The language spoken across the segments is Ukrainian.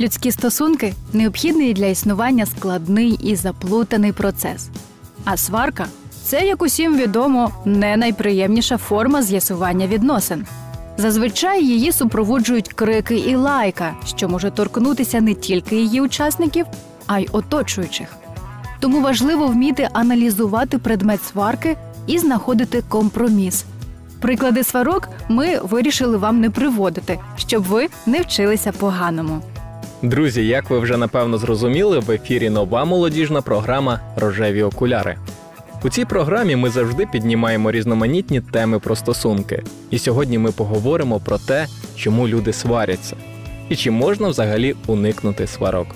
Людські стосунки необхідний для існування складний і заплутаний процес. А сварка це, як усім відомо, не найприємніша форма з'ясування відносин. Зазвичай її супроводжують крики і лайка, що може торкнутися не тільки її учасників, а й оточуючих. Тому важливо вміти аналізувати предмет сварки і знаходити компроміс. Приклади сварок ми вирішили вам не приводити, щоб ви не вчилися поганому. Друзі, як ви вже напевно зрозуміли, в ефірі нова молодіжна програма Рожеві окуляри. У цій програмі ми завжди піднімаємо різноманітні теми про стосунки. І сьогодні ми поговоримо про те, чому люди сваряться, і чи можна взагалі уникнути сварок.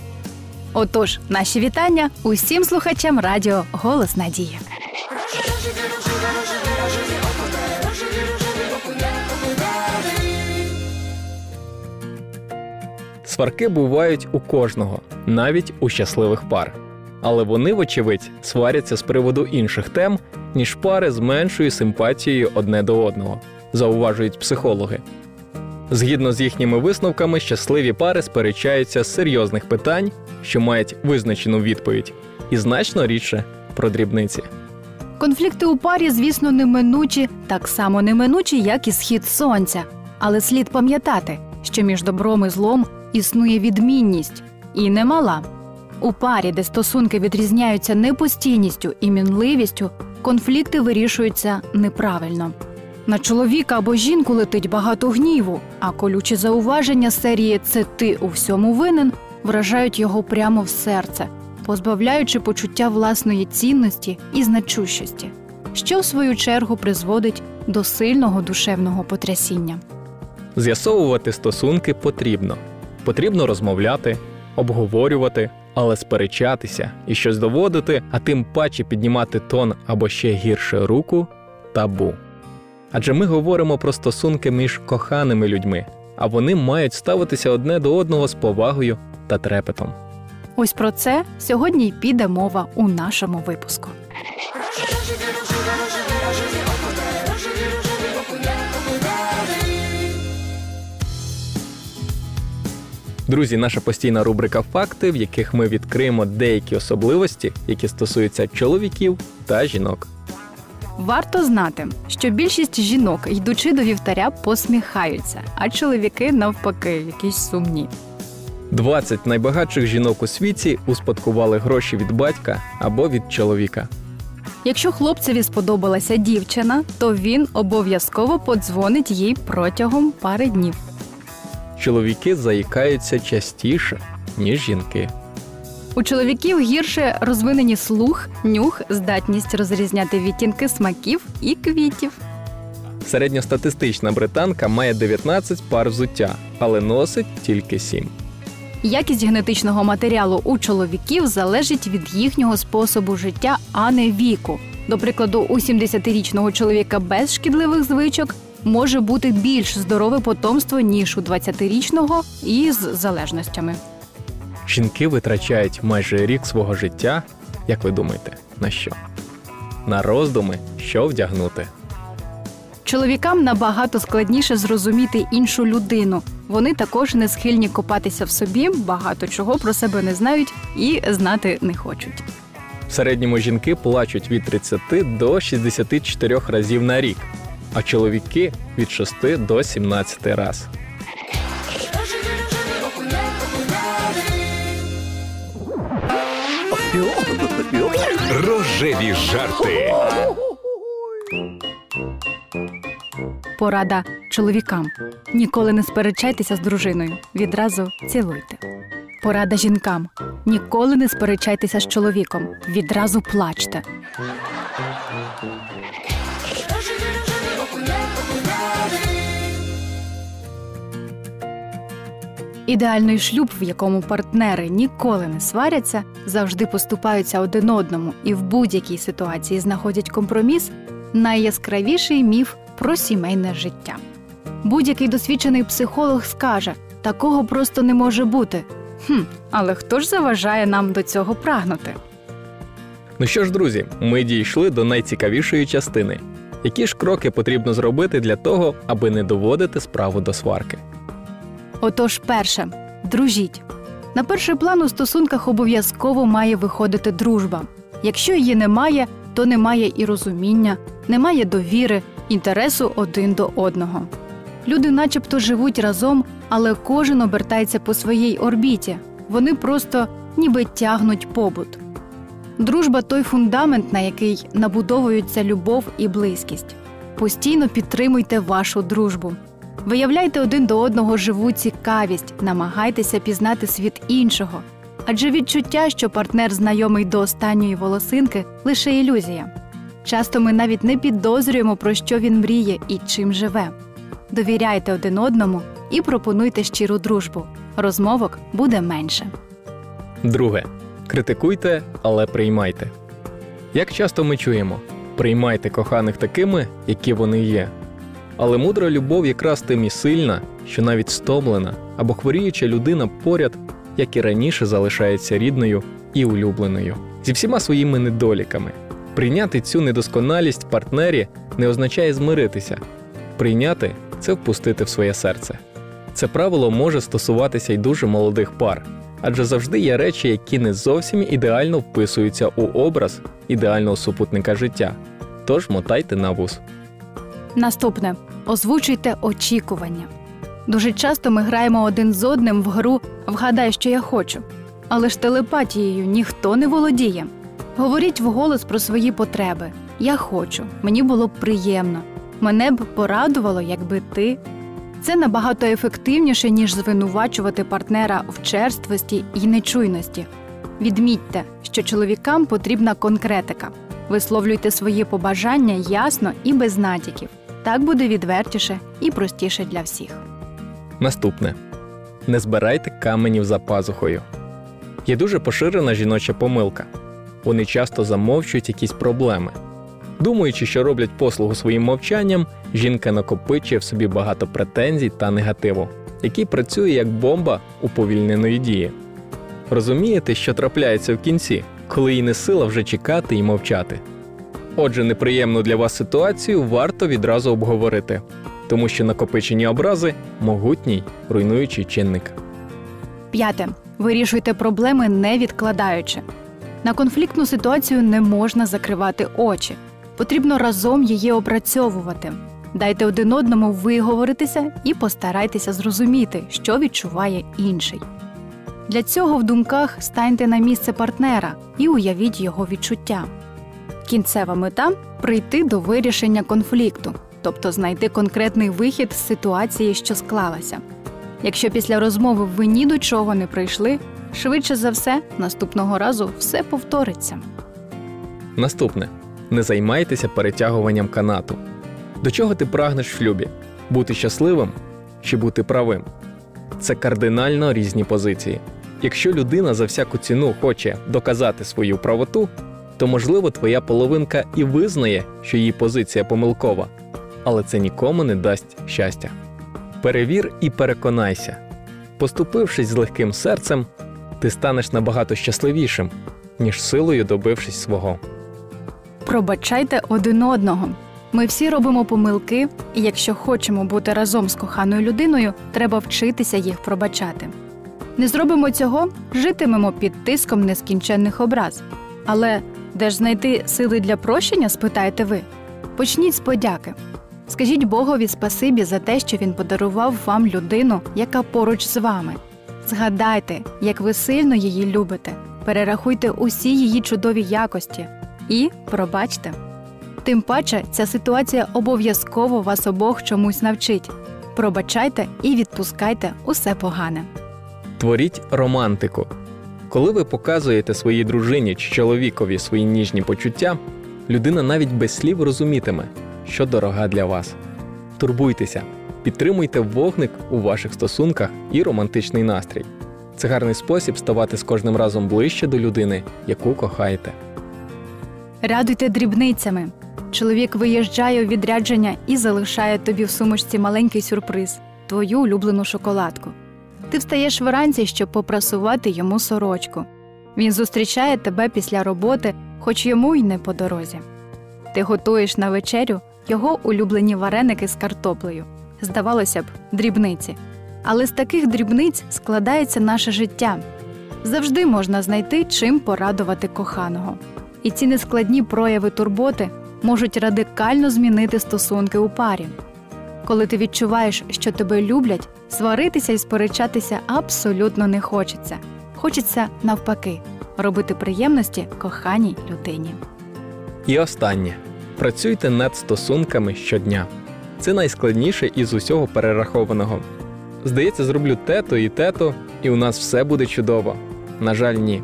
Отож, наші вітання усім слухачам радіо Голос Надії. Сварки бувають у кожного, навіть у щасливих пар. Але вони, вочевидь, сваряться з приводу інших тем, ніж пари з меншою симпатією одне до одного, зауважують психологи. Згідно з їхніми висновками, щасливі пари сперечаються з серйозних питань, що мають визначену відповідь, і значно рідше про дрібниці. Конфлікти у парі, звісно, неминучі, так само неминучі, як і схід сонця. Але слід пам'ятати, що між добром і злом існує відмінність і немала. У парі, де стосунки відрізняються непостійністю і мінливістю, конфлікти вирішуються неправильно. На чоловіка або жінку летить багато гніву, а колючі зауваження серії Це ти у всьому винен вражають його прямо в серце, позбавляючи почуття власної цінності і значущості, що в свою чергу призводить до сильного душевного потрясіння. З'ясовувати стосунки потрібно. Потрібно розмовляти, обговорювати, але сперечатися і щось доводити, а тим паче піднімати тон або ще гірше руку табу. Адже ми говоримо про стосунки між коханими людьми, а вони мають ставитися одне до одного з повагою та трепетом. Ось про це сьогодні й піде мова у нашому випуску. Друзі, наша постійна рубрика Факти, в яких ми відкриємо деякі особливості, які стосуються чоловіків та жінок. Варто знати, що більшість жінок, йдучи до вівтаря, посміхаються, а чоловіки навпаки, якісь сумні. 20 найбагатших жінок у світі успадкували гроші від батька або від чоловіка. Якщо хлопцеві сподобалася дівчина, то він обов'язково подзвонить їй протягом пари днів. Чоловіки заїкаються частіше, ніж жінки. У чоловіків гірше розвинені слух, нюх, здатність розрізняти відтінки смаків і квітів. Середньостатистична британка має 19 пар взуття, але носить тільки 7. Якість генетичного матеріалу у чоловіків залежить від їхнього способу життя, а не віку. До прикладу, у 70-річного чоловіка без шкідливих звичок може бути більш здорове потомство, ніж у 20-річного із залежностями. Жінки витрачають майже рік свого життя, як ви думаєте, на що? На роздуми, що вдягнути. Чоловікам набагато складніше зрозуміти іншу людину. Вони також не схильні копатися в собі, багато чого про себе не знають і знати не хочуть. В середньому жінки плачуть від 30 до 64 разів на рік, а чоловіки від 6 до 17 раз. Рожеві жарти. Порада чоловікам: ніколи не сперечайтеся з дружиною. Відразу цілуйте. Порада жінкам: ніколи не сперечайтеся з чоловіком. Відразу плачте. Ідеальний шлюб, в якому партнери ніколи не сваряться, завжди поступаються один одному і в будь-якій ситуації знаходять компроміс, найяскравіший міф про сімейне життя. Будь-який досвідчений психолог скаже, такого просто не може бути. Хм, але хто ж заважає нам до цього прагнути? Ну що ж, друзі, ми дійшли до найцікавішої частини. Які ж кроки потрібно зробити для того, аби не доводити справу до сварки? Отож, перше, дружіть. На перший план у стосунках обов'язково має виходити дружба. Якщо її немає, то немає і розуміння, немає довіри, інтересу один до одного. Люди, начебто, живуть разом, але кожен обертається по своїй орбіті. Вони просто ніби тягнуть побут. Дружба той фундамент, на який набудовуються любов і близькість. Постійно підтримуйте вашу дружбу. Виявляйте один до одного живу цікавість, намагайтеся пізнати світ іншого. Адже відчуття, що партнер знайомий до останньої волосинки, лише ілюзія. Часто ми навіть не підозрюємо, про що він мріє і чим живе. Довіряйте один одному і пропонуйте щиру дружбу. Розмовок буде менше. Друге. Критикуйте, але приймайте. Як часто ми чуємо, приймайте коханих такими, які вони є. Але мудра любов якраз тим і сильна, що навіть стомлена або хворіюча людина поряд, як і раніше, залишається рідною і улюбленою, зі всіма своїми недоліками. Прийняти цю недосконалість в партнері не означає змиритися. Прийняти це впустити в своє серце. Це правило може стосуватися й дуже молодих пар, адже завжди є речі, які не зовсім ідеально вписуються у образ ідеального супутника життя. Тож мотайте на вуз. Наступне озвучуйте очікування. Дуже часто ми граємо один з одним в гру Вгадай, що я хочу. Але ж телепатією ніхто не володіє. Говоріть вголос про свої потреби. Я хочу, мені було б приємно. Мене б порадувало, якби ти. Це набагато ефективніше, ніж звинувачувати партнера в черствості і нечуйності. Відмітьте, що чоловікам потрібна конкретика. Висловлюйте свої побажання ясно і без натяків. Так буде відвертіше і простіше для всіх. Наступне не збирайте каменів за пазухою. Є дуже поширена жіноча помилка. Вони часто замовчують якісь проблеми. Думаючи, що роблять послугу своїм мовчанням, жінка накопичує в собі багато претензій та негативу, який працює як бомба уповільненої дії. Розумієте, що трапляється в кінці, коли їй не сила вже чекати і мовчати. Отже, неприємну для вас ситуацію варто відразу обговорити, тому що накопичені образи могутній руйнуючий чинник. П'яте. Вирішуйте проблеми не відкладаючи. На конфліктну ситуацію не можна закривати очі. Потрібно разом її опрацьовувати. Дайте один одному виговоритися і постарайтеся зрозуміти, що відчуває інший. Для цього в думках станьте на місце партнера і уявіть його відчуття. Кінцева мета прийти до вирішення конфлікту, тобто знайти конкретний вихід з ситуації, що склалася. Якщо після розмови ви ні до чого не прийшли, швидше за все, наступного разу все повториться. Наступне не займайтеся перетягуванням канату. До чого ти прагнеш в шлюбі? Бути щасливим чи бути правим? Це кардинально різні позиції. Якщо людина за всяку ціну хоче доказати свою правоту, то можливо твоя половинка і визнає, що її позиція помилкова, але це нікому не дасть щастя. Перевір і переконайся. Поступившись з легким серцем, ти станеш набагато щасливішим, ніж силою добившись свого. Пробачайте один одного. Ми всі робимо помилки, і якщо хочемо бути разом з коханою людиною, треба вчитися їх пробачати. Не зробимо цього, житимемо під тиском нескінченних образ. Але де ж знайти сили для прощення, спитаєте ви? Почніть з подяки. Скажіть Богові спасибі за те, що він подарував вам людину, яка поруч з вами. Згадайте, як ви сильно її любите, перерахуйте усі її чудові якості і пробачте. Тим паче, ця ситуація обов'язково вас обох чомусь навчить. Пробачайте і відпускайте усе погане. Творіть романтику. Коли ви показуєте своїй дружині чи чоловікові свої ніжні почуття, людина навіть без слів розумітиме, що дорога для вас. Турбуйтеся, підтримуйте вогник у ваших стосунках і романтичний настрій. Це гарний спосіб ставати з кожним разом ближче до людини, яку кохаєте. Радуйте дрібницями. Чоловік виїжджає у відрядження і залишає тобі в сумочці маленький сюрприз твою улюблену шоколадку. Ти встаєш вранці, щоб попрасувати йому сорочку. Він зустрічає тебе після роботи, хоч йому й не по дорозі. Ти готуєш на вечерю його улюблені вареники з картоплею. Здавалося б, дрібниці. Але з таких дрібниць складається наше життя. Завжди можна знайти чим порадувати коханого. І ці нескладні прояви турботи можуть радикально змінити стосунки у парі. Коли ти відчуваєш, що тебе люблять, сваритися і сперечатися абсолютно не хочеться. Хочеться навпаки робити приємності коханій людині. І останнє працюйте над стосунками щодня. Це найскладніше із усього перерахованого. Здається, зроблю тето і тето, і у нас все буде чудово. На жаль, ні.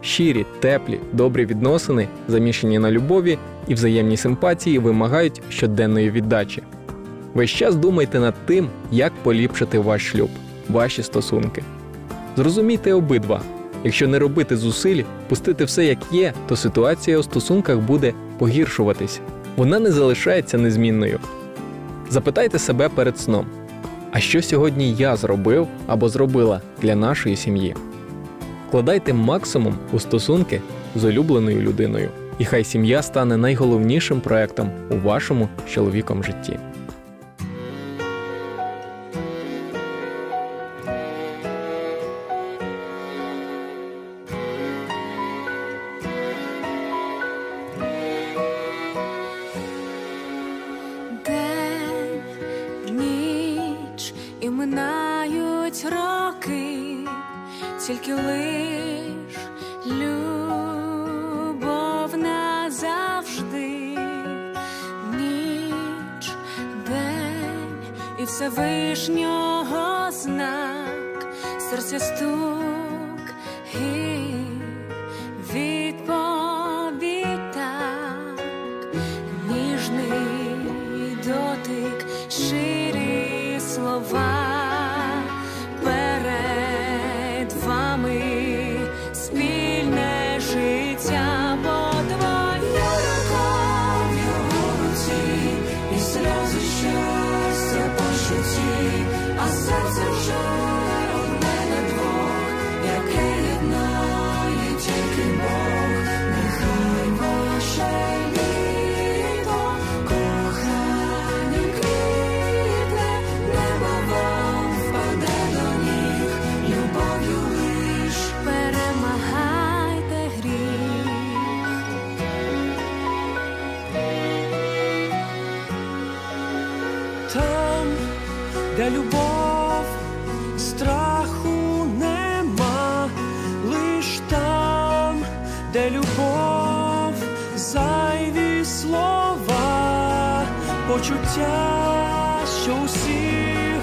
Щирі, теплі, добрі відносини, замішані на любові і взаємній симпатії, вимагають щоденної віддачі. Весь час думайте над тим, як поліпшити ваш шлюб, ваші стосунки. Зрозумійте обидва. Якщо не робити зусиль, пустити все як є, то ситуація у стосунках буде погіршуватись. Вона не залишається незмінною. Запитайте себе перед сном: а що сьогодні я зробив або зробила для нашої сім'ї? Вкладайте максимум у стосунки з улюбленою людиною, і хай сім'я стане найголовнішим проектом у вашому чоловіком житті. Тільки лиш любов назавжди, ніч, день і Всевишнього знак, серця стук і почуття, що усіх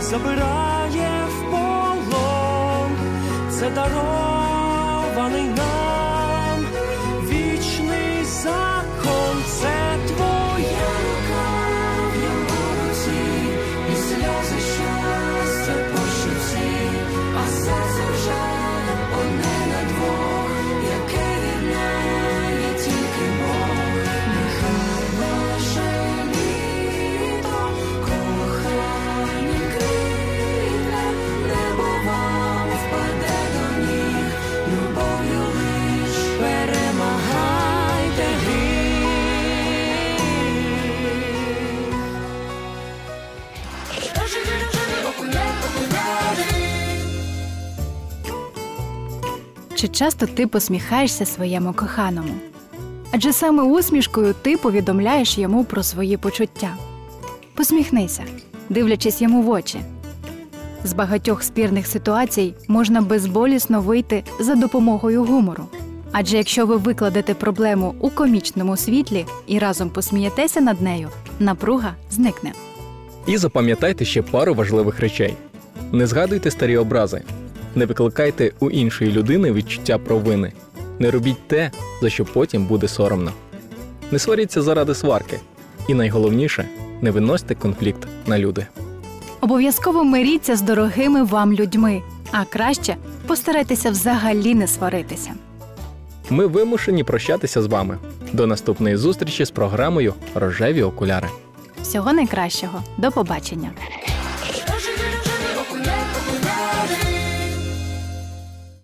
забирає в полон, це дарований нам вічний закон, це Чи часто ти посміхаєшся своєму коханому? Адже саме усмішкою ти повідомляєш йому про свої почуття. Посміхнися, дивлячись йому в очі. З багатьох спірних ситуацій можна безболісно вийти за допомогою гумору. Адже якщо ви викладете проблему у комічному світлі і разом посмієтеся над нею, напруга зникне. І запам'ятайте ще пару важливих речей: не згадуйте старі образи, не викликайте у іншої людини відчуття провини, не робіть те, за що потім буде соромно. Не сваріться заради сварки. І найголовніше не виносьте конфлікт на люди. Обов'язково миріться з дорогими вам людьми, а краще постарайтеся взагалі не сваритися. Ми вимушені прощатися з вами. До наступної зустрічі з програмою Рожеві окуляри. Всього найкращого. До побачення.